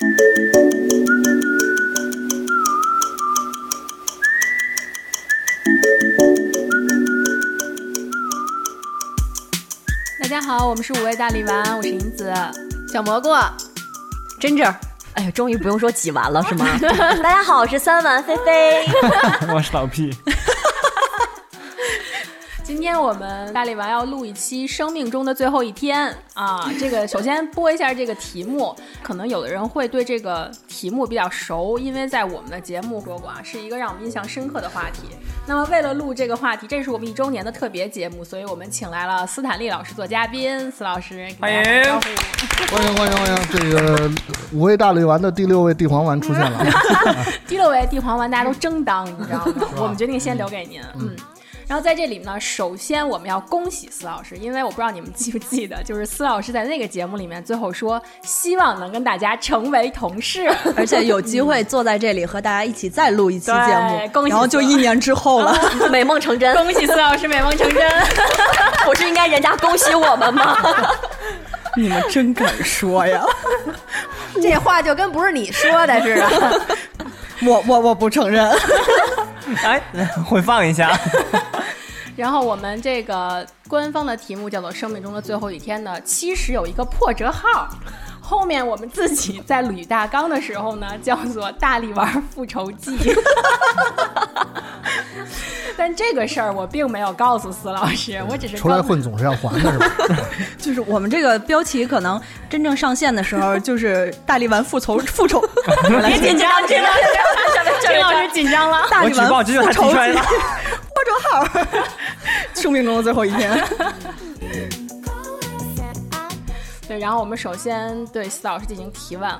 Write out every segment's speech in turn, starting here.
大家好，我们是五味大力丸，我是银子，小蘑菇，真真儿，哎呀，终于不用说挤完了，是吗？大家好，我是三丸菲菲，我是老 P。今天我们大力丸要录一期生命中的最后一天啊！这个首先播一下这个题目，可能有的人会对这个题目比较熟，因为在我们的节目说过啊，是一个让我们印象深刻的话题。那么为了录这个话题，这是我们一周年的特别节目，所以我们请来了斯坦利老师做嘉宾。斯老师，欢迎，欢迎欢迎欢迎！这个五味大力丸的第六位地黄丸出现了，第六位地黄丸大家都争当，你知道吗？我们决定先留给您，嗯。然后在这里呢，首先我们要恭喜司老师，因为我不知道你们记不记得，就是司老师在那个节目里面最后说，希望能跟大家成为同事，而且有机会坐在这里和大家一起再录一期节目。恭喜！然后就一年之后了，美梦成真。恭喜司老师，美梦成真。不是应该人家恭喜我们吗？你们真敢说呀！这话就跟不是你说的似的。我我我不承认。哎，回放一下。然后我们这个官方的题目叫做《生命中的最后一天》呢，其实有一个破折号，后面我们自己在捋大纲的时候呢，叫做《大力丸复仇记》。但这个事儿我并没有告诉司老师，我只是出来混总是要还的，是吧？就是我们这个标题可能真正上线的时候，就是大力丸复仇复仇。别紧张，别紧张，郑老师紧张了。大力丸复仇记，号，生命中的最后一天。对，然后我们首先对司老师进行提问。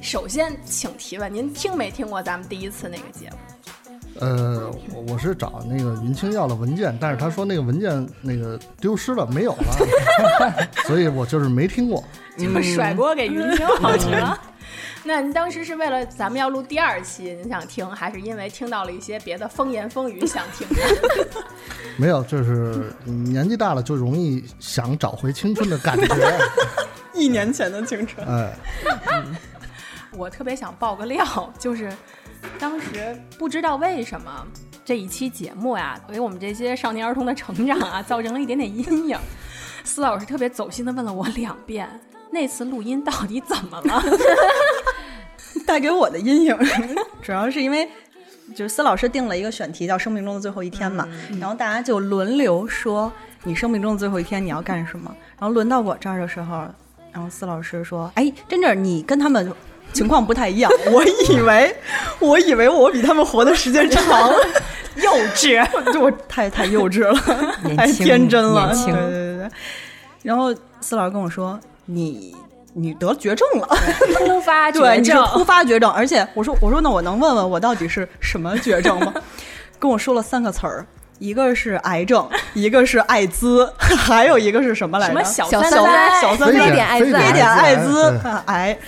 首先，请提问，您听没听过咱们第一次那个节目？呃，我我是找那个云清要了文件，但是他说那个文件那个丢失了，没有了，所以我就是没听过。就甩锅给云清好了。那您当时是为了咱们要录第二期，您想听，还是因为听到了一些别的风言风语想听？没有，就是年纪大了就容易想找回青春的感觉。一年前的青春。哎，我特别想爆个料，就是当时不知道为什么这一期节目呀，给我们这些少年儿童的成长啊，造成了一点点阴影。司老师特别走心的问了我两遍。那次录音到底怎么了？带给我的阴影，主要是因为就是司老师定了一个选题叫“生命中的最后一天”嘛，然后大家就轮流说你生命中的最后一天你要干什么。然后轮到我这儿的时候，然后司老师说：“哎，真正你跟他们情况不太一样。”我以为，我以为我比他们活的时间长，幼稚，我太太幼稚了，太天真了，对对对对。然后司老师跟我说。你你得绝症了，突发 绝症，你是突发绝症，而且我说我说那我能问问我到底是什么绝症吗？跟我说了三个词儿，一个是癌症，一个是艾滋，还有一个是什么来着？什么小三小三非典艾滋非典艾滋癌？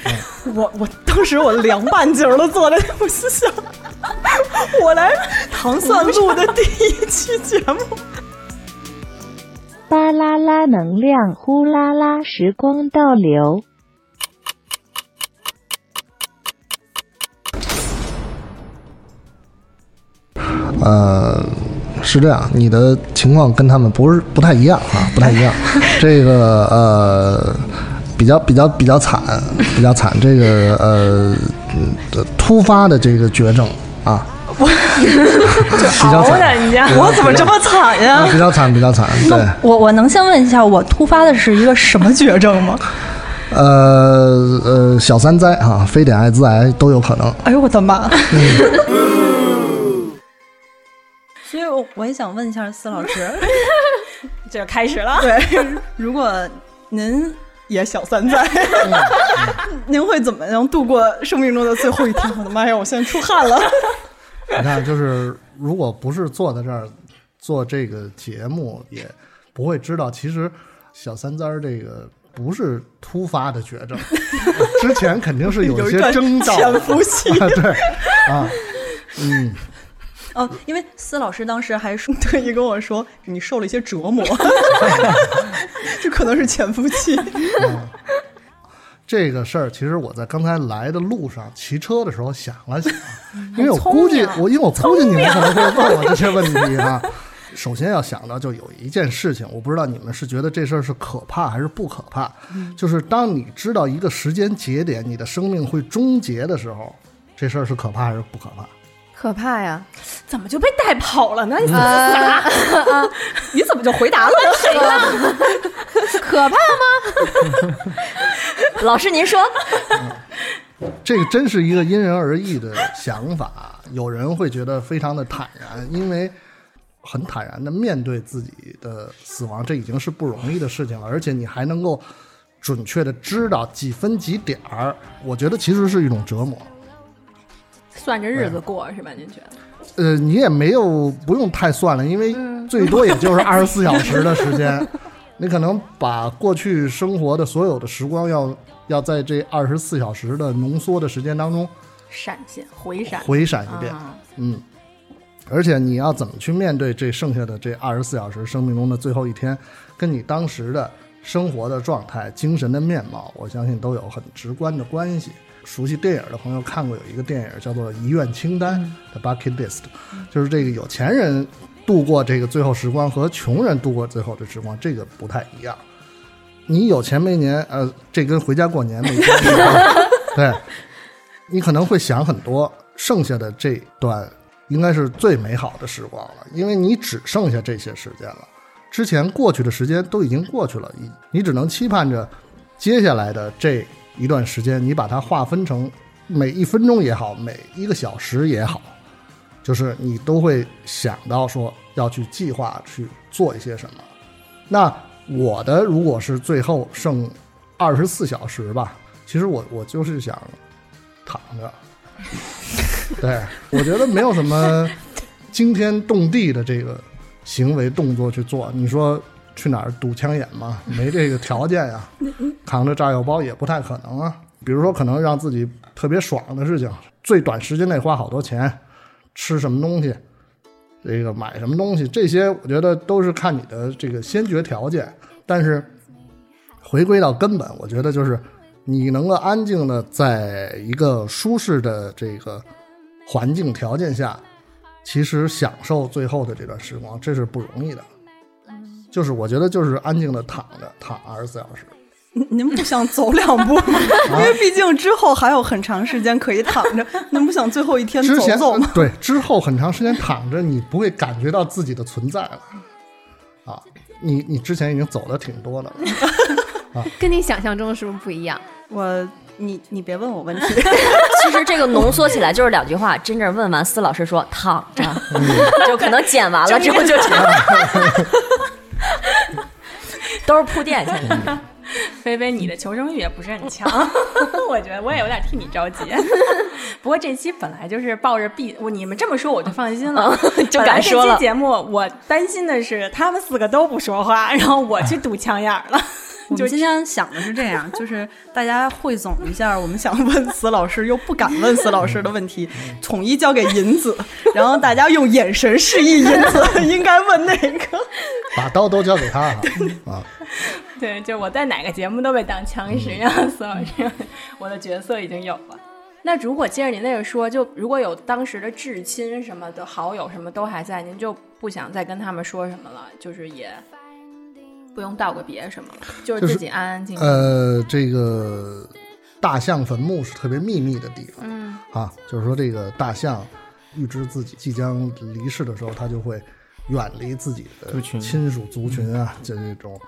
我我当时我凉半截儿了，坐在我心想，我来糖蒜录的第一期节目。巴啦啦能量，呼啦啦时光倒流。呃，是这样，你的情况跟他们不是不太一样啊，不太一样。这个呃，比较比较比较惨，比较惨。这个呃，突发的这个绝症啊。我 比较惨，我怎么这么惨呀？比较惨，比较惨。对，我我能先问一下，我突发的是一个什么绝症吗？呃呃，小三灾啊，非典、艾滋、癌都有可能。哎呦我的妈！所以我也想问一下司老师，这就开始了。对，如果您也小三灾，您会怎么样度过生命中的最后一天？我的妈呀，我现在出汗了。你看，就是如果不是坐在这儿做这个节目，也不会知道，其实小三灾儿这个不是突发的绝症，之前肯定是有一些征兆，潜伏期，对啊，嗯，哦，因为司老师当时还说 特意跟我说，你受了一些折磨，这可能是潜伏期。这个事儿，其实我在刚才来的路上骑车的时候想了想，因为我估计我因为我估计你们可能会问我这些问题啊。首先要想到就有一件事情，我不知道你们是觉得这事儿是可怕还是不可怕，就是当你知道一个时间节点你的生命会终结的时候，这事儿是可怕还是不可怕？可怕呀！怎么就被带跑了呢？你啊咋？你怎么就回答了？谁呢？可怕吗？老师您说，这个真是一个因人而异的想法。有人会觉得非常的坦然，因为很坦然的面对自己的死亡，这已经是不容易的事情了。而且你还能够准确的知道几分几点儿，我觉得其实是一种折磨。算着日子过是吧？您觉得？呃，你也没有不用太算了，因为最多也就是 二十四小时的时间，你可能把过去生活的所有的时光要要在这二十四小时的浓缩的时间当中闪现回闪回闪一遍，啊嗯，而且你要怎么去面对这剩下的这二十四小时生命中的最后一天，跟你当时的生活的状态、精神的面貌，我相信都有很直观的关系。熟悉电影的朋友看过有一个电影叫做《遗愿清单》的 Bucket List，就是这个有钱人度过这个最后时光和穷人度过最后的时光，这个不太一样。你有钱没年，呃，这跟回家过年没关系。对，你可能会想很多，剩下的这段应该是最美好的时光了，因为你只剩下这些时间了，之前过去的时间都已经过去了，你你只能期盼着接下来的这一段时间，你把它划分成每一分钟也好，每一个小时也好，就是你都会想到说要去计划去做一些什么。那我的如果是最后剩二十四小时吧，其实我我就是想躺着。对，我觉得没有什么惊天动地的这个行为动作去做。你说去哪儿堵枪眼吗？没这个条件呀，扛着炸药包也不太可能啊。比如说，可能让自己特别爽的事情，最短时间内花好多钱，吃什么东西，这个买什么东西，这些我觉得都是看你的这个先决条件。但是回归到根本，我觉得就是你能够安静的在一个舒适的这个环境条件下，其实享受最后的这段时光，这是不容易的。就是我觉得就是安静的躺着，躺二十四小时。您不想走两步吗？因为毕竟之后还有很长时间可以躺着，您不想最后一天走走吗？对之后很长时间躺着，你不会感觉到自己的存在了。啊，你你之前已经走的挺多的了。跟你想象中的是不是不一样？我你你别问我问题，其实这个浓缩起来就是两句话。真正问完，司老师说躺着，就可能剪完了之后就这样，都是铺垫。现 在菲菲，你的求生欲也不是很强，我觉得我也有点替你着急。不过这期本来就是抱着必，你们这么说我就放心了，就敢说了这期节目我担心的是他们四个都不说话，然后我去堵枪眼儿了。我们今天想的是这样，就是大家汇总一下我们想问司老师又不敢问司老师的问题，统一交给银子，然后大家用眼神示意银子 应该问哪个。把刀都交给他了啊！对，就我在哪个节目都被当枪使，一样司老师，我的角色已经有了。那如果接着您那个说，就如果有当时的至亲什么的好友什么都还在，您就不想再跟他们说什么了，就是也不用道个别什么，就是自己安安静静。呃，这个大象坟墓是特别秘密的地方嗯啊，就是说这个大象预知自己即将离世的时候，它就会远离自己的亲属族群啊，就这种，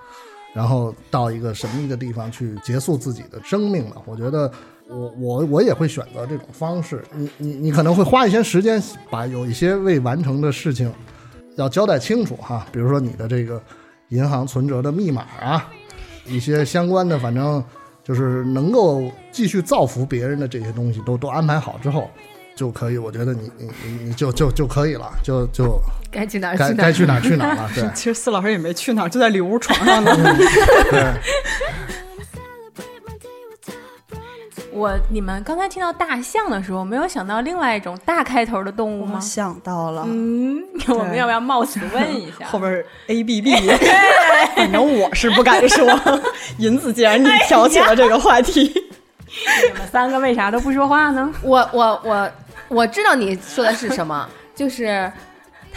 然后到一个神秘的地方去结束自己的生命了。我觉得我我我也会选择这种方式。你你你可能会花一些时间把有一些未完成的事情要交代清楚哈，比如说你的这个银行存折的密码啊，一些相关的，反正就是能够继续造福别人的这些东西都都安排好之后。就可以，我觉得你你你你就就就可以了，就就该去哪儿去哪儿。该该去哪儿去哪儿了，对 其实四老师也没去哪儿，就在里屋床上呢。对。我你们刚才听到大象的时候，没有想到另外一种大开头的动物我吗？想到了，嗯，我们要不要冒死问一下？后边 A B B，反正我是不敢说。银子，既然你挑起了这个话题，你们三个为啥都不说话呢？我我我我知道你说的是什么，就是。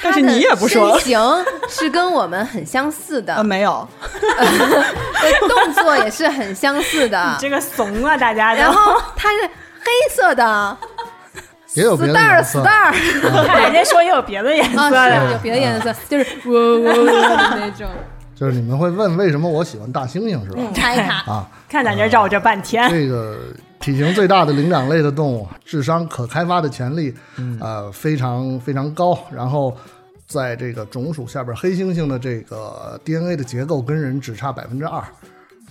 但是你也不说身形是跟我们很相似的，啊，没有，动作也是很相似的。这个怂啊，大家然后它是黑色的 也有别的色 star 看人家说也有别的颜色啊，的。是有别的颜色，就是我我我的那种。就是你们会问为什么我喜欢大猩猩是吧？查一查，啊，看咱这绕这半天，这个体型最大的灵长类的动物，智商可开发的潜力，呃，非常非常高。然后，在这个种属下边，黑猩猩的这个 DNA 的结构跟人只差百分之二，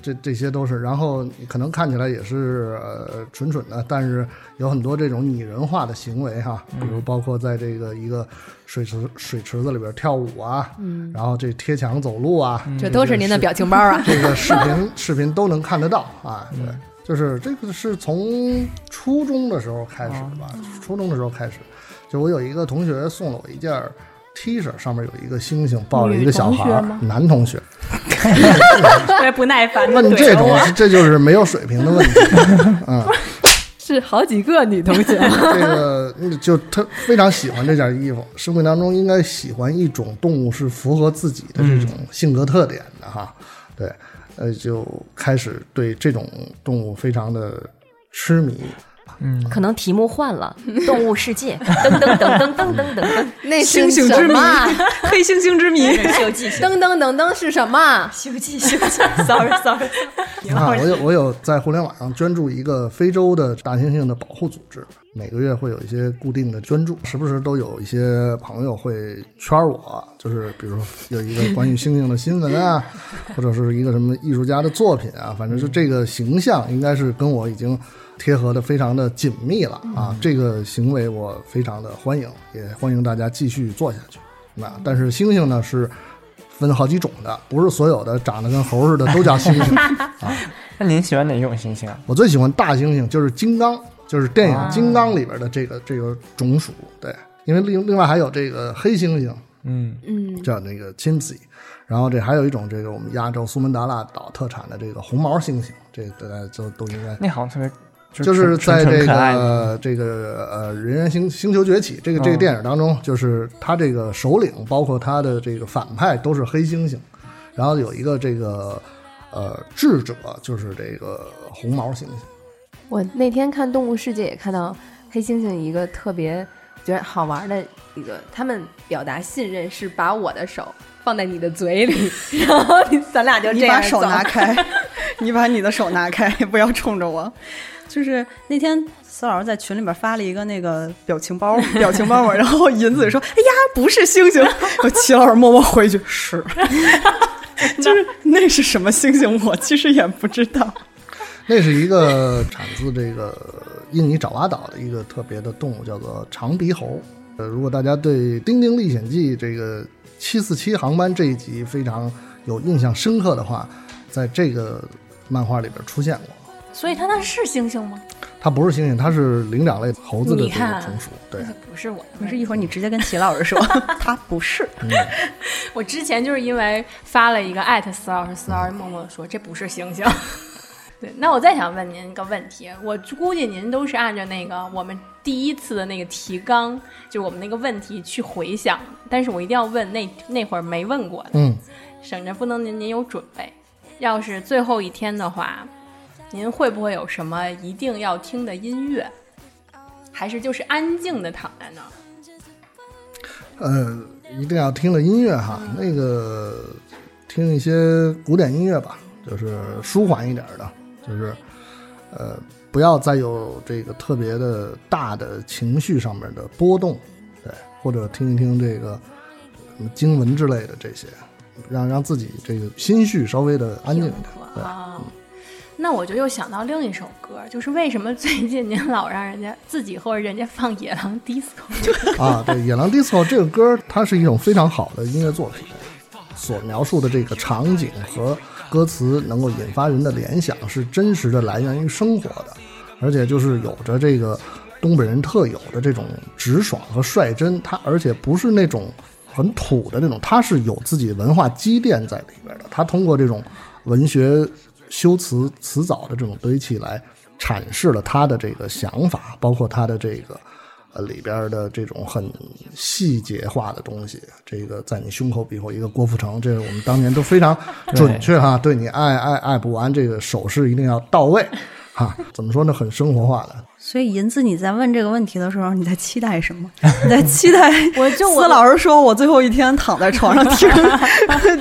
这这些都是。然后可能看起来也是呃蠢蠢的，但是有很多这种拟人化的行为哈，比如包括在这个一个水池水池子里边跳舞啊，嗯，然后这贴墙走路啊，这都是您的表情包啊。这个视频视频都能看得到啊，对，就是这个是从初中的时候开始的吧，初中的时候开始，就我有一个同学送了我一件 T 恤，上面有一个星星抱着一个小孩男同学。特别不耐烦 问这种这就是没有水平的问题。嗯，是好几个女同学，这个嗯就他非常喜欢这件衣服，生命当中应该喜欢一种动物是符合自己的这种性格特点的哈。对，呃，就开始对这种动物非常的痴迷。嗯。可能题目换了 动物世界噔噔噔噔噔噔噔。噔那星星之谜。黑猩猩之谜。等等等等是什么？西游记西游记 sorry sorry 你看我有我有在互联网上捐助一个非洲的大猩猩的保护组织每个月会有一些固定的捐助时不时都有一些朋友会圈我？就是比如有一个关于猩猩的新闻啊 或者是一个什么艺术家的作品啊反正就这个形象应该是跟我已经贴合的非常的紧密了啊，这个行为我非常的欢迎，也欢迎大家继续做下去。那但是猩猩呢是。分好几种的，不是所有的长得跟猴似的都叫猩猩 啊。那您喜欢哪种猩猩啊？我最喜欢大猩猩，就是金刚，就是电影《金刚》里边的这个、这个种属。对，因为另另外还有这个黑猩猩，嗯，嗯，叫那个 Chimpanzee，然后这还有一种这个我们亚洲苏门答腊岛特产的这个红毛猩猩，这个大家就都应该。那好像特别，就是在这个这个呃《人猿星星球崛起》这个这个电影当中，就是他这个首领，包括他的这个反派都是黑猩猩，然后有一个这个呃智者，就是这个红毛猩猩。我那天看《动物世界》也看到黑猩猩一个特别觉得好玩的一个，他们表达信任是把我的手放在你的嘴里，然后咱俩就你这样走把手拿开，你把你的手拿开，不要冲着我。就是那天司老师在群里边发了一个那个表情包，表情包嘛，然后银子说：“哎呀，不是猩猩。”齐老师默默回去是，就是那是什么猩猩，我其实也不知道。那是一个产自这个印尼爪哇岛的一个特别的动物，叫做长鼻猴。呃，如果大家对《丁丁历险记》这个七四七航班这一集非常有印象深刻的话，在这个漫画里边出现过。所以它那是猩猩吗？它不是猩猩，它是灵长类猴子的这个种属。对，不是我，不是一会儿你直接跟齐老师说，他不是。我之前就是因为发了一个艾特司老师，司老师默默的说这不是猩猩。对，那我再想问您一个问题，我估计您都是按照那个我们第一次的那个提纲，就我们那个问题去回想，但是我一定要问那那会儿没问过的，嗯，省着不能您您有准备。要是最后一天的话，您会不会有什么一定要听的音乐，还是就是安静的躺在那儿？呃，一定要听的音乐哈，那个听一些古典音乐吧，就是舒缓一点的，就是呃，不要再有这个特别的大的情绪上面的波动，对，或者听一听这个什么经文之类的这些，让让自己这个心绪稍微的安静一点，对。啊。那我就又想到另一首歌，就是为什么最近您老让人家自己或者人家放《野狼 DISCO》？啊，对，《野狼 DISCO》这个歌，它是一种非常好的音乐作品，所描述的这个场景和歌词能够引发人的联想，是真实的来源于生活的，而且就是有着这个东北人特有的这种直爽和率真，它而且不是那种很土的那种，他是有自己文化积淀在里边的，他通过这种文学修辞辞藻的这种堆砌来阐释了他的这个想法，包括他的这个呃里边的这种很细节化的东西。这个在你胸口比划一个郭富城，这是我们当年都非常 准确哈。对你爱爱爱不完，这个手势一定要到位哈。怎么说呢？很生活化的。所以银子，你在问这个问题的时候，你在期待什么？你在期待 我就我司老师说我最后一天躺在床上听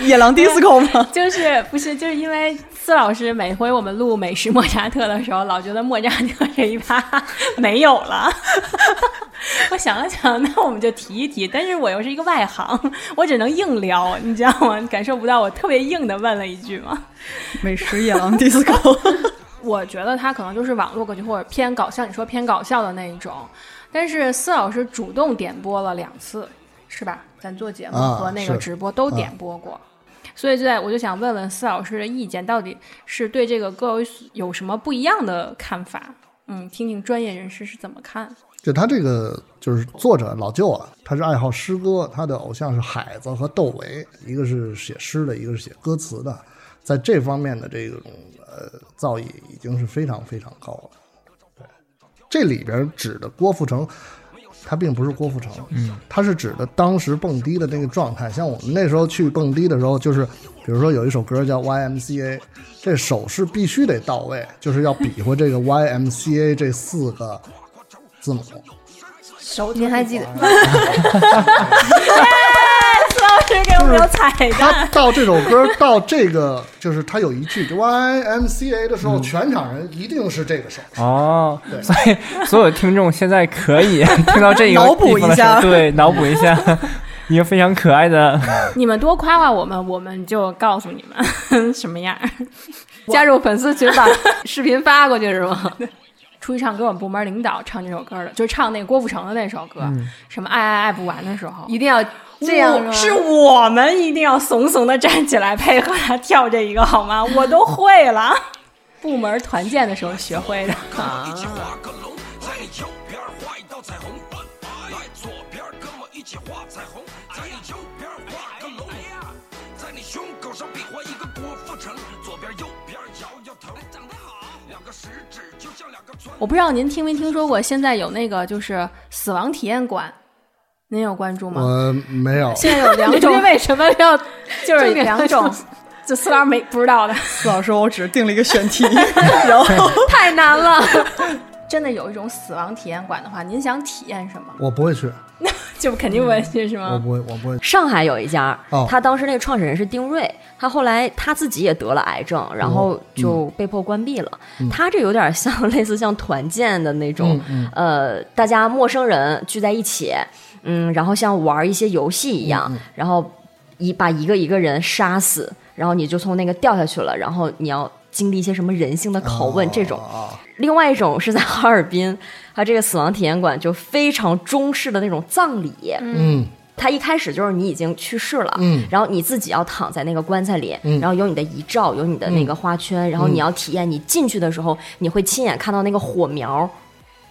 野狼 disco 吗？就是不是就是因为司老师每回我们录美食莫扎特的时候，老觉得莫扎特这一趴 没有了。我想了想，那我们就提一提。但是我又是一个外行，我只能硬聊，你知道吗？感受不到我特别硬的问了一句吗？美食野狼 disco。我觉得他可能就是网络歌曲或者偏搞笑，你说偏搞笑的那一种。但是司老师主动点播了两次，是吧？咱做节目啊和那个直播都点播过，所以就在我就想问问司老师的意见，到底是对这个歌有有什么不一样的看法？嗯，听听专业人士是怎么看。就他这个就是作者老舅啊，他是爱好诗歌，他的偶像是海子和窦唯，一个是写诗的，一个是写歌词的，在这方面的这种呃造诣已经是非常非常高了。对，这里边指的郭富城，他并不是郭富城，嗯，他是指的当时蹦迪的那个状态。像我们那时候去蹦迪的时候，就是比如说有一首歌叫 YMCA，这手势必须得到位，就是要比划这个 YMCA 这四个字母。手您还记得？司老师给我们有彩他，到这首歌到这个，就是他有一句 YMCA 的时候，全场人一定是这个手势。哦对，所以所有听众现在可以 听到这个脑补一下对，脑补一下 一个非常可爱的，你们多夸夸我们，我们就告诉你们什么样。加入粉丝群把视频发过去是吗？出去唱歌，我们部门领导唱这首歌的，就是唱那郭富城的那首歌，什么爱爱爱不完的时候，一定要这样是我们一定要怂怂的站起来配合他跳这一个好吗？我都会了，部门团建的时候学会的。我不知道您听没听说过，现在有那个就是死亡体验馆，您有关注吗？我没有，现在有两种，为什么要 就是两种？就四老师没不知道的，四老师，我只是定了一个选题，然后太难了。真的有一种死亡体验馆的话，您想体验什么？我不会去，就肯定不会去是吗？我不会，我不会。上海有一家，哦他当时那个创始人是丁瑞，他后来他自己也得了癌症，然后就被迫关闭了。他这有点像类似像团建的那种，呃，大家陌生人聚在一起，嗯，然后像玩一些游戏一样，然后一把一个一个人杀死，然后你就从那个掉下去了，然后你要经历一些什么人性的拷问、这种。啊，另外一种是在哈尔滨，它这个死亡体验馆就非常中式的那种葬礼。嗯。它一开始就是你已经去世了，嗯。然后你自己要躺在那个棺材里，嗯。然后有你的遗照，有你的那个花圈，然后你要体验你进去的时候，你会亲眼看到那个火苗，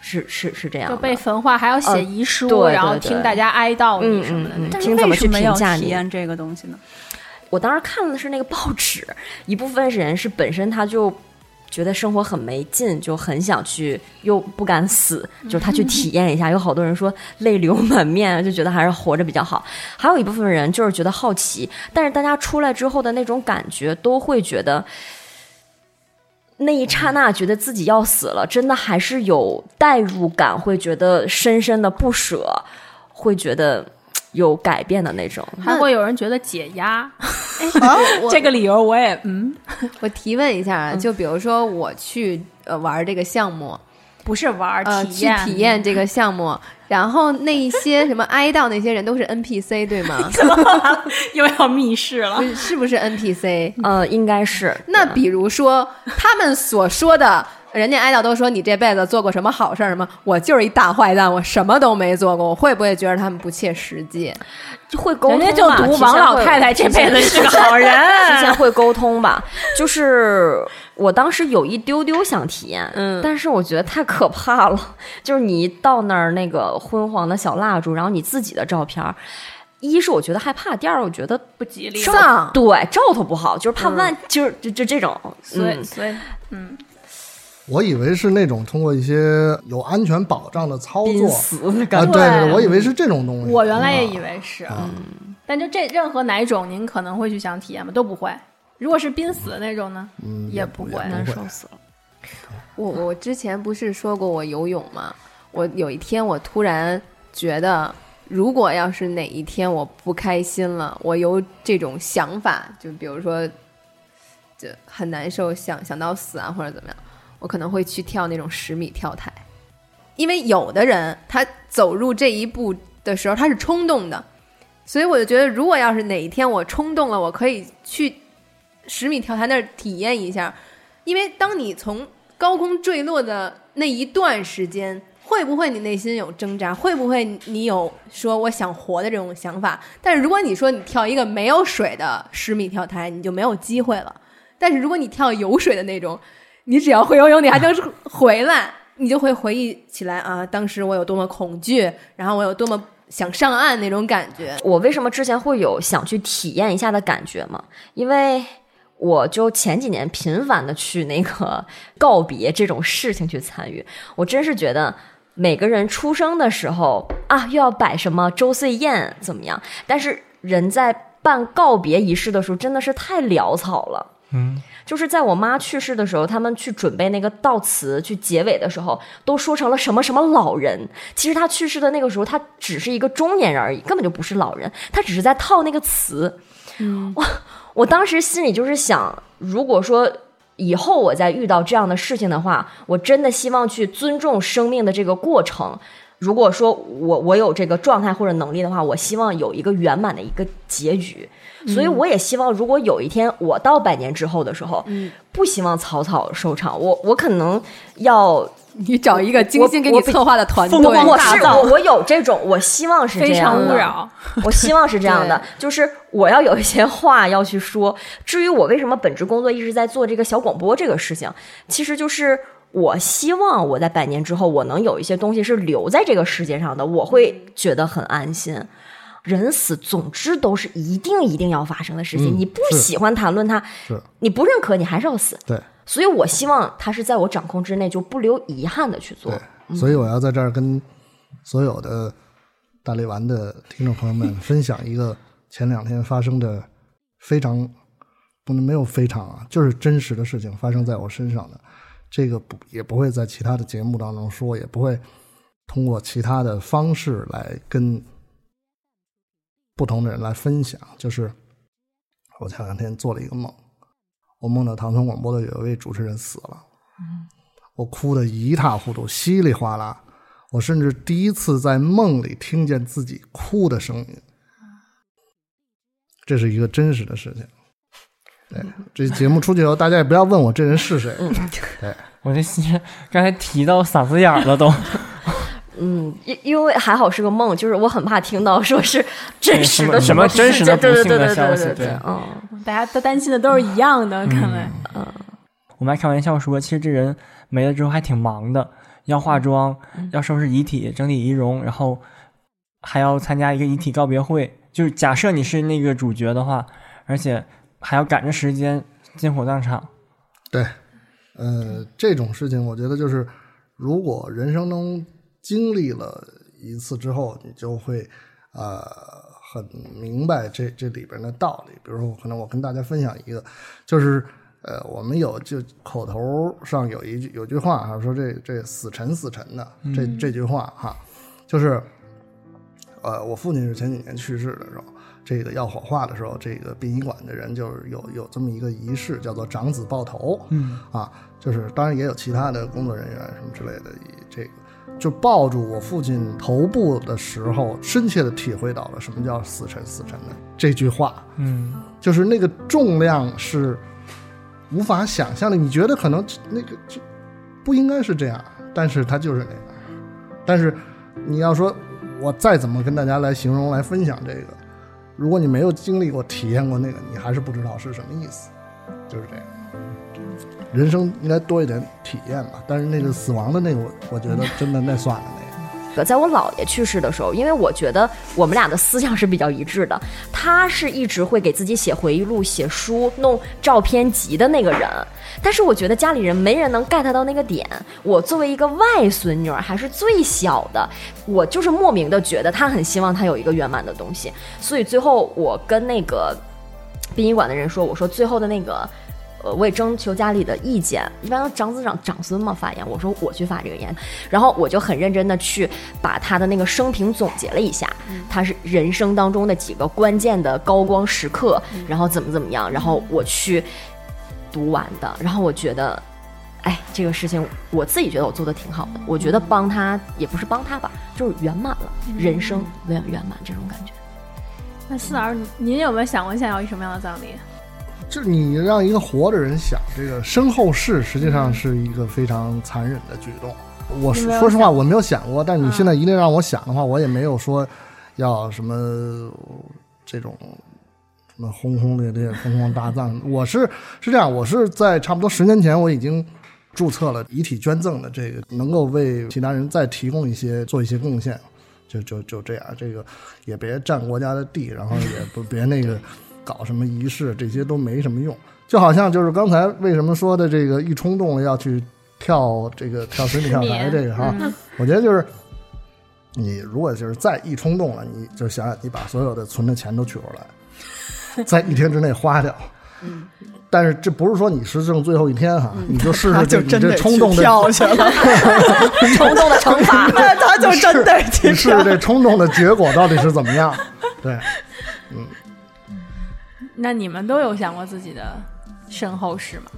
是是是这样的，就被焚化，还要写遗书，呃对对然后听大家哀悼你什么的。嗯嗯嗯但是听怎么去为什么要评价你体验这个东西呢？我当时看的是那个报纸，一部分人是本身他就觉得生活很没劲，就很想去，又不敢死，就是他去体验一下。有好多人说泪流满面，就觉得还是活着比较好。还有一部分人就是觉得好奇，但是大家出来之后的那种感觉，都会觉得。那一刹那，觉得自己要死了，真的还是有代入感，会觉得深深的不舍，会觉得有改变的那种。还会有人觉得解压，啊，这个理由我也嗯，我提问一下啊，就比如说我去呃玩这个项目，不是玩呃，体验去体验这个项目，然后那一些什么哀悼那些人都是 NPC 对吗？又要密室了。是是不是 NPC？呃，应该是那比如说他们所说的，人家哀悼都说你这辈子做过什么好事儿什么，我就是一大坏蛋，我什么都没做过，我会不会觉得他们不切实际？会沟通吧，人家就读提前会王老太太这辈子是个好人，提前会沟通吧。就是我当时有一丢丢想体验，嗯但是我觉得太可怕了。就是你一到那儿，那个昏黄的小蜡烛，然后你自己的照片儿，一是我觉得害怕，第二我觉得不吉利。丧对兆头不好，就是怕万，就是就就这种，所以嗯，所以嗯，我以为是那种通过一些有安全保障的操作死的啊，感觉。对对，对我以为是这种东西。我原来也啊以为是，嗯但就这任何哪一种，您可能会去想体验吗？都不会。如果是濒死的那种呢，嗯也不会难受死了。我我之前不是说过我游泳吗？我有一天我突然觉得，如果要是哪一天我不开心了，我有这种想法，就比如说，就很难受，想想到死啊或者怎么样，我可能会去跳那种十米跳台，因为有的人他走入这一步的时候他是冲动的，所以我就觉得，如果要是哪一天我冲动了，我可以去十米跳台那儿体验一下，因为当你从高空坠落的那一段时间，会不会你内心有挣扎？会不会你有说我想活的这种想法？但是如果你说你跳一个没有水的十米跳台，你就没有机会了。但是如果你跳有水的那种，你只要会游泳，你还能 回来，你就会回忆起来啊，当时我有多么恐惧，然后我有多么想上岸那种感觉。我为什么之前会有想去体验一下的感觉嘛？因为我就前几年频繁的去那个告别这种事情去参与，我真是觉得每个人出生的时候啊，又要摆什么周岁宴怎么样？但是人在办告别仪式的时候，真的是太潦草了。嗯，就是在我妈去世的时候，他们去准备那个悼词去结尾的时候，都说成了什么什么老人。其实她去世的那个时候，她只是一个中年人而已，根本就不是老人，她只是在套那个词。嗯，我我当时心里就是想，如果说以后我再遇到这样的事情的话，我真的希望去尊重生命的这个过程。如果说我我有这个状态或者能力的话，我希望有一个圆满的一个结局。所以我也希望，如果有一天我到百年之后的时候，嗯不希望草草收场，我我可能要你找一个精心给你策划的团队，疯狂我是我我有这种，我希望是这非常样的，勿扰。我希望是这样的，就是我要有一些话要去说。至于我为什么本职工作一直在做这个小广播这个事情，其实就是我希望我在百年之后，我能有一些东西是留在这个世界上的，我会觉得很安心。人死，总之都是一定一定要发生的事情。嗯你不喜欢谈论它是，你不认可，你还是要死。对所以我希望它是在我掌控之内，就不留遗憾的去做。对，所以我要在这儿跟所有的大力丸的听众朋友们分享一个前两天发生的非常不能没有非常啊，就是真实的事情发生在我身上的。这个不也不会在其他的节目当中说，也不会通过其他的方式来跟不同的人来分享。就是我前两天做了一个梦，我梦到唐村广播的有一位主持人死了。我哭得一塌糊涂，稀里哗啦。我甚至第一次在梦里听见自己哭的声音，这是一个真实的事情。对，这节目出去以后，大家也不要问我这人是谁。对，我这心刚才提到嗓子眼儿了都，嗯，因因为还好是个梦，就是我很怕听到说是真实的什么真实的对对不幸的对对对消息对对对。嗯，大家都担心的都是一样的，看来。嗯。我们还开玩笑说，其实这人没了之后还挺忙的，要化妆，要收拾遗体，整理仪容，然后还要参加一个遗体告别会。就是假设你是那个主角的话，而且还要赶着时间进火葬场。对，呃，这种事情我觉得就是，如果人生中经历了一次之后，你就会呃很明白这这里边的道理。比如说，可能我跟大家分享一个，就是呃，我们有就口头上有一句有句话哈，说这这死沉死沉的这这句话哈，就是呃，我父亲是前几年去世的时候，这个要火化的时候，这个殡仪馆的人就是有有这么一个仪式，叫做长子抱头。嗯啊，就是当然也有其他的工作人员什么之类的，以这个就抱住我父亲头部的时候，深切的体会到了什么叫死沉死沉的这句话，嗯就是那个重量是无法想象的。你觉得可能那个就不应该是这样，但是它就是那样。但是你要说，我再怎么跟大家来形容、来分享这个，如果你没有经历过、体验过那个，你还是不知道是什么意思。就是这样。人生应该多一点体验吧，但是那个死亡的那个，我我觉得真的那算了那个。在我姥爷去世的时候，因为我觉得我们俩的思想是比较一致的，他是一直会给自己写回忆录、写书、弄照片集的那个人。但是我觉得家里人没人能 get 到那个点。我作为一个外孙女儿，还是最小的，我就是莫名的觉得他很希望他有一个圆满的东西。所以最后我跟那个殡仪馆的人说，我说最后的那个。呃，我也征求家里的意见，一般都长子长长孙嘛发言，我说我去发这个言，然后我就很认真的去把他的那个生平总结了一下，他是人生当中的几个关键的高光时刻，然后怎么怎么样，然后我去读完的，然后我觉得，哎，这个事情我自己觉得我做的挺好的，我觉得帮他也不是帮他吧，就是圆满了，人生圆圆满这种感觉。那四老师，您有没有想过想要一什么样的葬礼？就是你让一个活着人想这个身后事，实际上是一个非常残忍的举动。我说实话，我没有想过，但你嗯现在一定让我想的话，我也没有说要什么这种什么轰轰烈烈、轰轰大葬。我是是这样，我是在差不多十年前我已经注册了遗体捐赠的这个，能够为其他人再提供一些做一些贡献。就就就这样，这个也别占国家的地，然后也不别那个搞什么仪式，这些都没什么用。就好像就是刚才为什么说的这个一冲动要去跳这个跳水里跳台这个哈，我觉得就是你如果就是再一冲动了，你就想想你把所有的存的钱都取出来，在一天之内花掉。但是这不是说你是剩最后一天哈，你就试试 就真得这冲动的去跳去了，冲动的惩罚。就真你试试。这冲动的结果到底是怎么样？对，那你们都有想过自己的身后事吗？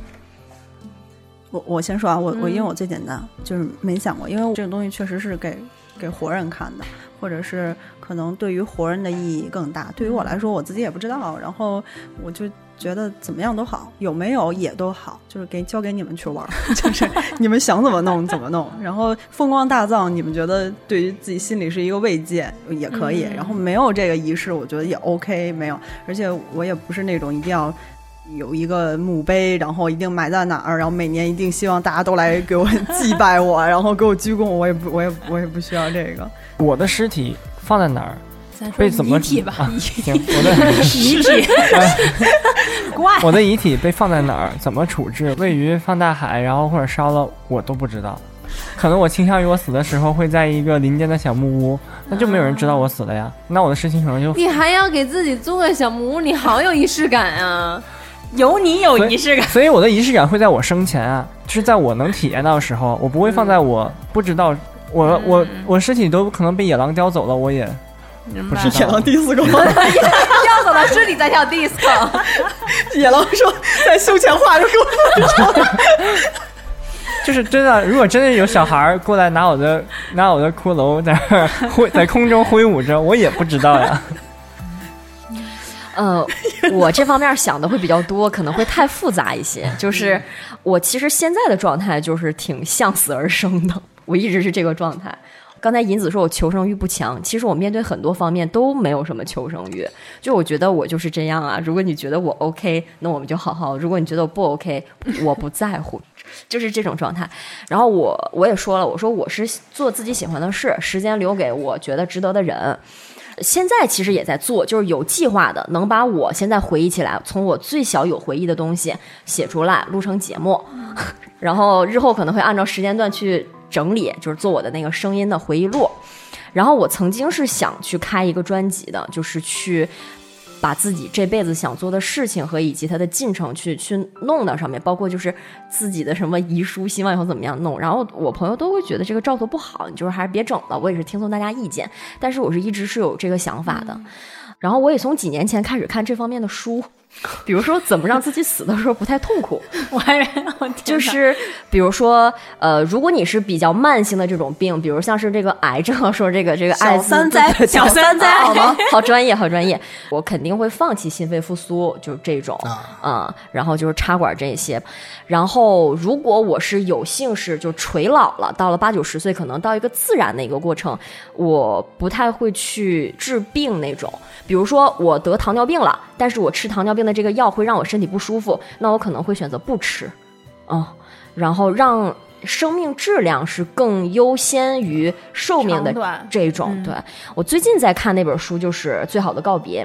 我我先说啊，我我因为我最简单，就是没想过，因为这个东西确实是给给活人看的，或者是可能对于活人的意义更大。对于我来说，我自己也不知道，然后我就觉得怎么样都好，有没有也都好，就是给交给你们去玩儿，就是你们想怎么弄怎么弄。然后风光大葬，你们觉得对于自己心里是一个慰藉也可以，然后没有这个仪式，我觉得也 OK，没有，而且我也不是那种一定要。有一个墓碑，然后一定埋在哪儿，然后每年一定希望大家都来给我祭拜我，然后给我鞠躬，我也不，我也我也不需要这个。我的尸体放在哪儿？咱说被怎么遗体吧，行，我的 遗体，怪我的遗体被放在哪儿？怎么处置？位于放大海，然后或者烧了，我都不知道。可能我倾向于我死的时候会在一个林间的小木屋，那就没有人知道我死了呀。那我的事情可能就你还要给自己租个小木屋，你好有仪式感啊！有你有仪式感。所以我的仪式感会在我生前啊，就是在我能体验到的时候，我不会放在我不知道，我我我尸体都可能被野狼叼走了，我也不是野狼。disco 吗，要走的是你在跳 disco，野狼说在胸前画着给我 就是真的，如果真的有小孩儿过来拿我的拿我的骷髅在那儿挥在空中挥舞着，我也不知道呀。呃，我这方面想的会比较多，可能会太复杂一些。就是我其实现在的状态就是挺向死而生的，我一直是这个状态。刚才银子说我求生欲不强，其实我面对很多方面都没有什么求生欲，就我觉得我就是这样啊。如果你觉得我 OK，那我们就好好；如果你觉得我不 OK，我不在乎，就是这种状态。然后我我也说了，我说我是做自己喜欢的事，时间留给我觉得值得的人。现在其实也在做，就是有计划的，能把我现在回忆起来，从我最小有回忆的东西写出来，录成节目，然后日后可能会按照时间段去整理，就是做我的那个声音的回忆录。然后我曾经是想去开一个专辑的，就是去把自己这辈子想做的事情和以及它的进程去去弄到上面，包括就是自己的什么遗书，希望以后怎么样弄。然后我朋友都会觉得这个兆头不好，你就是还是别整了。我也是听从大家意见，但是我是一直是有这个想法的。然后我也从几年前开始看这方面的书，比如说怎么让自己死的时候不太痛苦，我还我就是比如说，呃，如果你是比较慢性的这种病，比如像是这个癌症，说这个这个艾滋三灾小小三灾好吗？好专业，好专业。我肯定会放弃心肺复苏，就是这种啊啊、然后就是插管这些。然后如果我是有幸是就垂老了，到了八九十岁，可能到一个自然的一个过程，我不太会去治病那种。比如说我得糖尿病了，但是我吃糖尿病的这个药会让我身体不舒服，那我可能会选择不吃，嗯，然后让生命质量是更优先于寿命的这种。嗯对我最近在看那本书，就是《最好的告别》。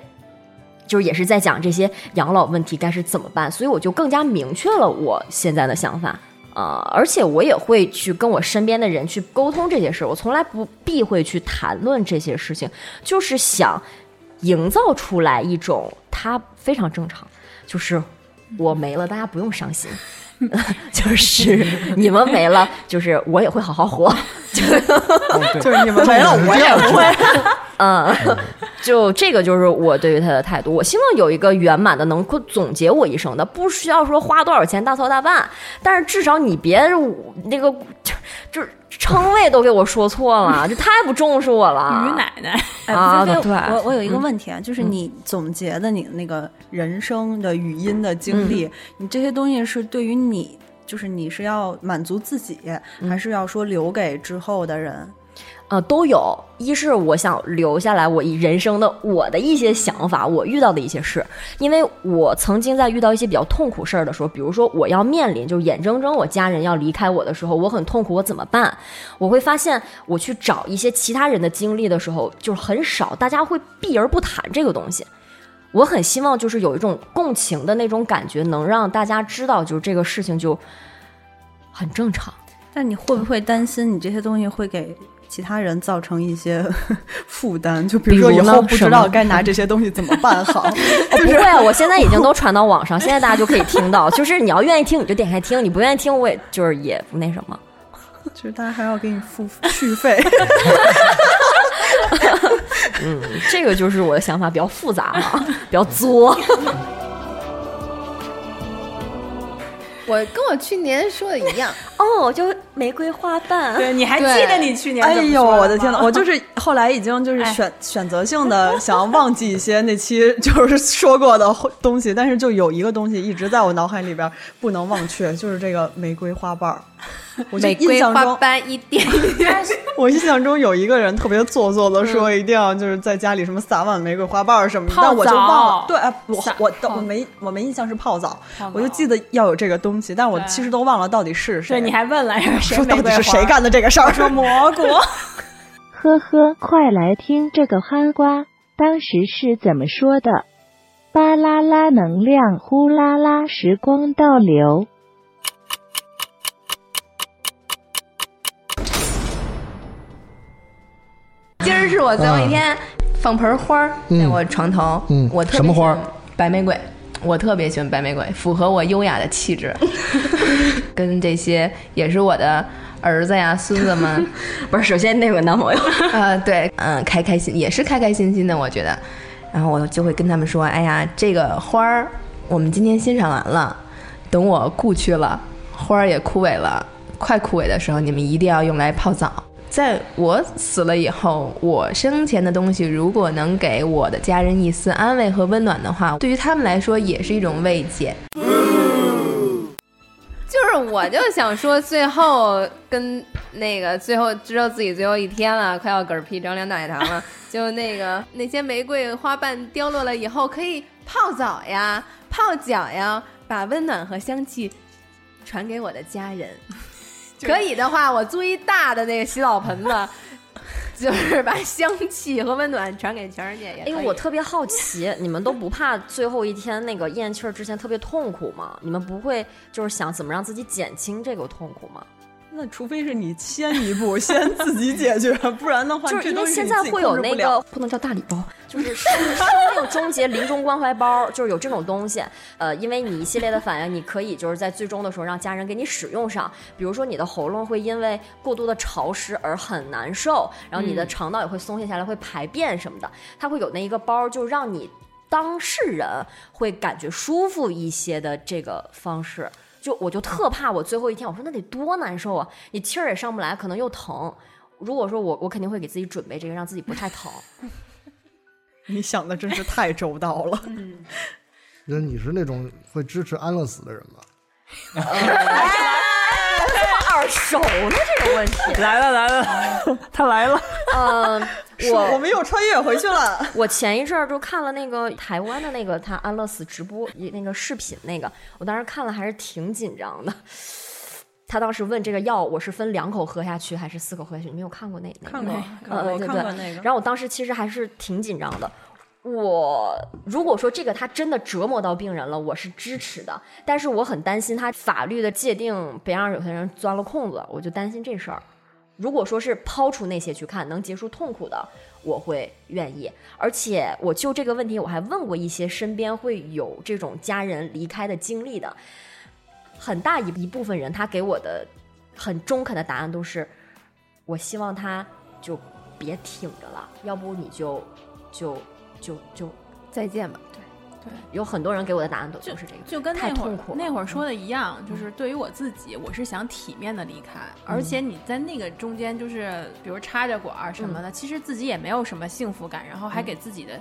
就是也是在讲这些养老问题该是怎么办，所以我就更加明确了我现在的想法。呃，而且我也会去跟我身边的人去沟通这些事儿，我从来不避讳去谈论这些事情，就是想营造出来一种他非常正常，就是我没了，大家不用伤心，就是你们没了，就是我也会好好活，就是你们 没了，我也不会。嗯，就这个就是我对于他的态度。我希望有一个圆满的能够总结我一生的，不需要说花多少钱大操大办，但是至少你别那个就就是称谓都给我说错了，这太不重视我了。于奶奶，哎，啊菲菲对我我有一个问题啊，就是你总结的你那个人生的语音的经历，你这些东西是对于你，就是你是要满足自己，还是要说留给之后的人？呃，都有。一是我想留下来我一人生的我的一些想法，我遇到的一些事，因为我曾经在遇到一些比较痛苦事儿的时候，比如说我要面临就是眼睁睁我家人要离开我的时候，我很痛苦，我怎么办？我会发现我去找一些其他人的经历的时候，就是很少大家会避而不谈这个东西。我很希望就是有一种共情的那种感觉，能让大家知道，就是这个事情就很正常。但你会不会担心你这些东西会给其他人造成一些 负担？就比如说以后不知道该拿这些东西怎么办好？哦，不会啊，我现在已经都传到网上，现在大家就可以听到。就是你要愿意听，你就点开听；你不愿意听，我也就是也不那什么。就是大家还要给你付续费。嗯，这个就是我的想法，比较复杂嘛，比较作。我跟我去年说的一样，哦，就玫瑰花瓣。对，你还记得你去年哎呦，我的天呐，我就是后来已经就是哎选、选择性的想要忘记一些那期就是说过的东西，但是就有一个东西一直在我脑海里边不能忘却，就是这个玫瑰花瓣儿。我就玫瑰花印象中，瓣一点一点，我印象中有一个人特别做作的说，一定要就是在家里什么撒满玫瑰花瓣什么的，但我就忘了。对，哎，我我我没我没印象是泡澡，泡我就记得要有这个东西，但我其实都忘了到底是谁。对，你还问了 谁说到底是谁干的这个事儿？说 蘑菇，呵呵，快来听这个憨瓜当时是怎么说的。巴啦啦能量，呼啦啦时光倒流。是我最后一天放盆花儿在我床头，嗯。我特别什么花儿？喜欢白玫瑰，我特别喜欢白玫瑰，符合我优雅的气质，跟这些也是我的儿子呀、孙子们，不是，首先那个男朋友，呃，对，嗯，开开心也是开开心心的，我觉得。然后我就会跟他们说：“哎呀，这个花儿我们今天欣赏完了，等我故去了，花儿也枯萎了，快枯萎的时候，你们一定要用来泡澡。在我死了以后，我生前的东西如果能给我的家人一丝安慰和温暖的话，对于他们来说也是一种慰藉。”就是，我就想说，最后跟那个最后知道自己最后一天了，快要嗝屁张良大礼堂了，就那个那些玫瑰花瓣凋落了以后，可以泡澡呀、泡脚呀，把温暖和香气传给我的家人。可以的话，我租一大的那个洗澡盆子，就是把香气和温暖传给全世界也可以。哎，我特别好奇，你们都不怕最后一天那个咽气儿之前特别痛苦吗？你们不会就是想怎么让自己减轻这个痛苦吗？那除非是你先一步，先自己解决，不然的话，就是因为现在会有那个不不能叫大礼包，就是生生命终结临终关怀包，就是有这种东西。呃，因为你一系列的反应，你可以就是在最终的时候让家人给你使用上。比如说你的喉咙会因为过度的潮湿而很难受，然后你的肠道也会松懈下来，会排便什么的。它会有那一个包，就让你当事人会感觉舒服一些的这个方式。就我就特怕我最后一天，我说那得多难受啊！你气儿也上不来，可能又疼。如果说我我肯定会给自己准备这个，让自己不太疼。你想的真是太周到了。那你是那种会支持安乐死的人吗？耳熟呢这个问题。来了来了，他来了。嗯，我我们又穿越回去了。我前一阵儿就看了那个台湾的那个他安乐死直播一那个视频，那个我当时看了还是挺紧张的。他当时问这个药我是分两口喝下去还是四口喝下去，你没有看过那那个看过呃对对看过那个然后我当时其实还是挺紧张的。我如果说这个他真的折磨到病人了，我是支持的，但是我很担心他法律的界定别让有些人钻了空子，我就担心这事儿。如果说是抛出那些去看，能结束痛苦的，我会愿意。而且我就这个问题，我还问过一些身边会有这种家人离开的经历的，很大一一部分人，他给我的很中肯的答案都是：我希望他就别挺着了，要不你就就就就再见吧。有很多人给我的答案都就是这个，就跟那会儿那会儿说的一样，就是对于我自己，我是想体面的离开，而且你在那个中间，就是比如插着管儿什么的，其实自己也没有什么幸福感，然后还给自己的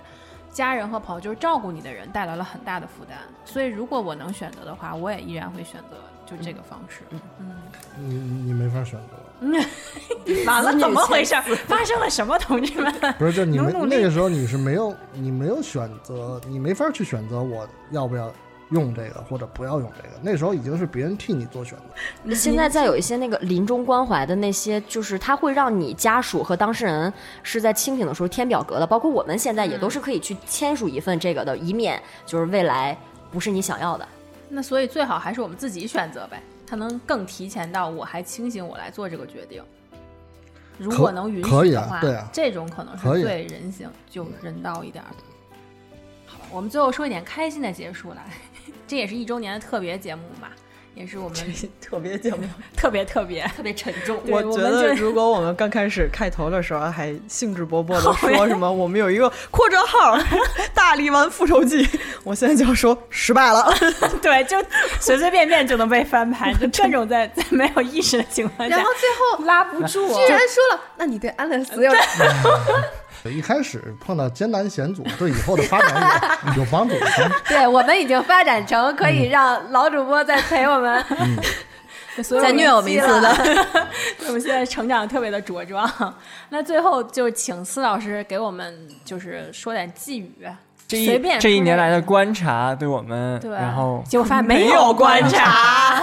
家人和朋友，就是照顾你的人带来了很大的负担。所以如果我能选择的话，我也依然会选择就这个方式。嗯你你没法选择，完了，怎么回事？发生了什么，同志们？不是就你没努努力那个时候你是没有你没有选择，你没法去选择我要不要用这个或者不要用这个，那时候已经是别人替你做选择。现在在有一些那个临终关怀的那些，就是他会让你家属和当事人是在清醒的时候填表格的，包括我们现在也都是可以去签署一份这个的，以免就是未来不是你想要的。那所以最好还是我们自己选择呗，它能更提前到我还清醒，我来做这个决定。如果能允许的话，啊对啊这种可能是最人性、就人道一点儿的。好吧，我们最后说一点开心的结束来，这也是一周年的特别节目嘛，也是我们特别节目。特别特别。特别沉重。我觉得，如果我们刚开始开头的时候还兴致勃勃的 说什么，我们有一个扩折号《大力丸复仇记》，我现在就要说失败了。对，就随随便便就能被翻盘，就这种在在没有意识的情况下，然后最后拉不住，居然说了，那你对安乐死有一开始碰到艰难险阻，对以后的发展有 有帮助。对我们已经发展成可以让老主播再陪我们。所以再虐我们一次的。我们现在成长特别的茁壮。那最后就请司老师给我们就是说点寄语，这随便一这一年来的观察对我们，对，然后结果发现没有观察，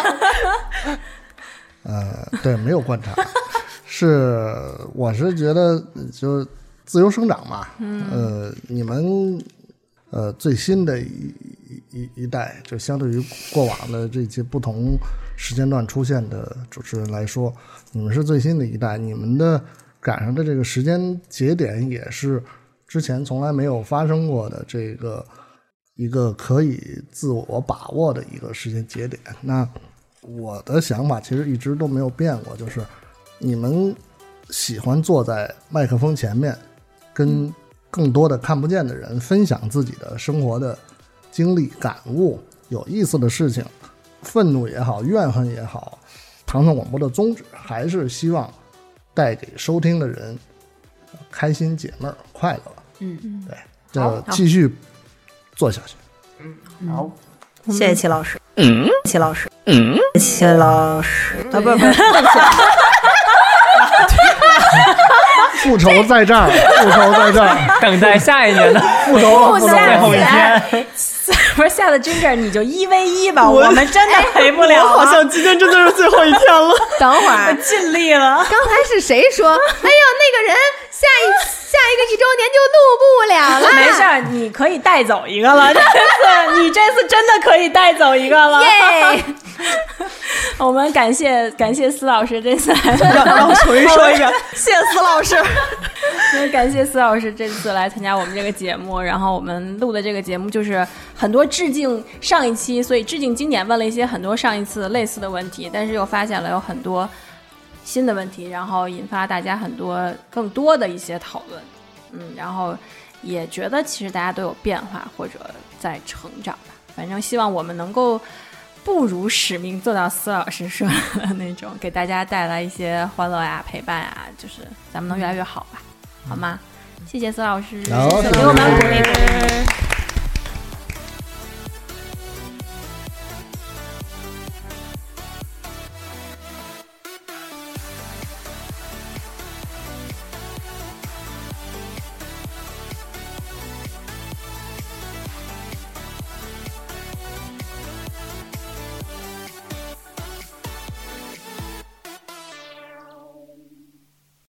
呃，对，没有观察，是我是觉得就是自由生长嘛，呃，你们呃最新的一一一代，就相对于过往的这些不同时间段出现的主持人来说，你们是最新的一代，你们的赶上的这个时间节点也是之前从来没有发生过的这个一个可以自我把握的一个时间节点。那我的想法其实一直都没有变过，就是你们喜欢坐在麦克风前面，跟更多的看不见的人分享自己的生活的经历、感悟、有意思的事情，愤怒也好，怨恨也好，糖蒜广播的宗旨还是希望带给收听的人呃开心、解闷儿、快乐。嗯。嗯，对，就继续做下去。嗯好，谢谢齐老师，嗯，齐老师，嗯，齐老师。啊，不不，复仇在这儿，复仇在这儿，等待下一年的复仇，复仇了。最后一天，不是下次真这你就一 v 一吧，我们真的陪不了了，我好像今天真的是最后一天了。等会儿，尽力了。刚才是谁说？哎呀，那个人下一下一周年就录不了了。没事儿，你可以带走一个了。这次你这次真的可以带走一个了。耶！我们感谢感谢司老师这次来，让让我重新说一遍，谢谢司老师。感谢司老师这次来参加我们这个节目。然后我们录的这个节目就是很多致敬上一期，所以致敬经典问了一些很多上一次类似的问题，但是又发现了有很多新的问题，然后引发大家很多更多的一些讨论。嗯，然后也觉得其实大家都有变化或者在成长吧。反正希望我们能够不辱使命，做到司老师说的那种，给大家带来一些欢乐呀、陪伴呀，就是咱们能越来越好吧，好吗？谢谢司老师，好给我们鼓励鼓励。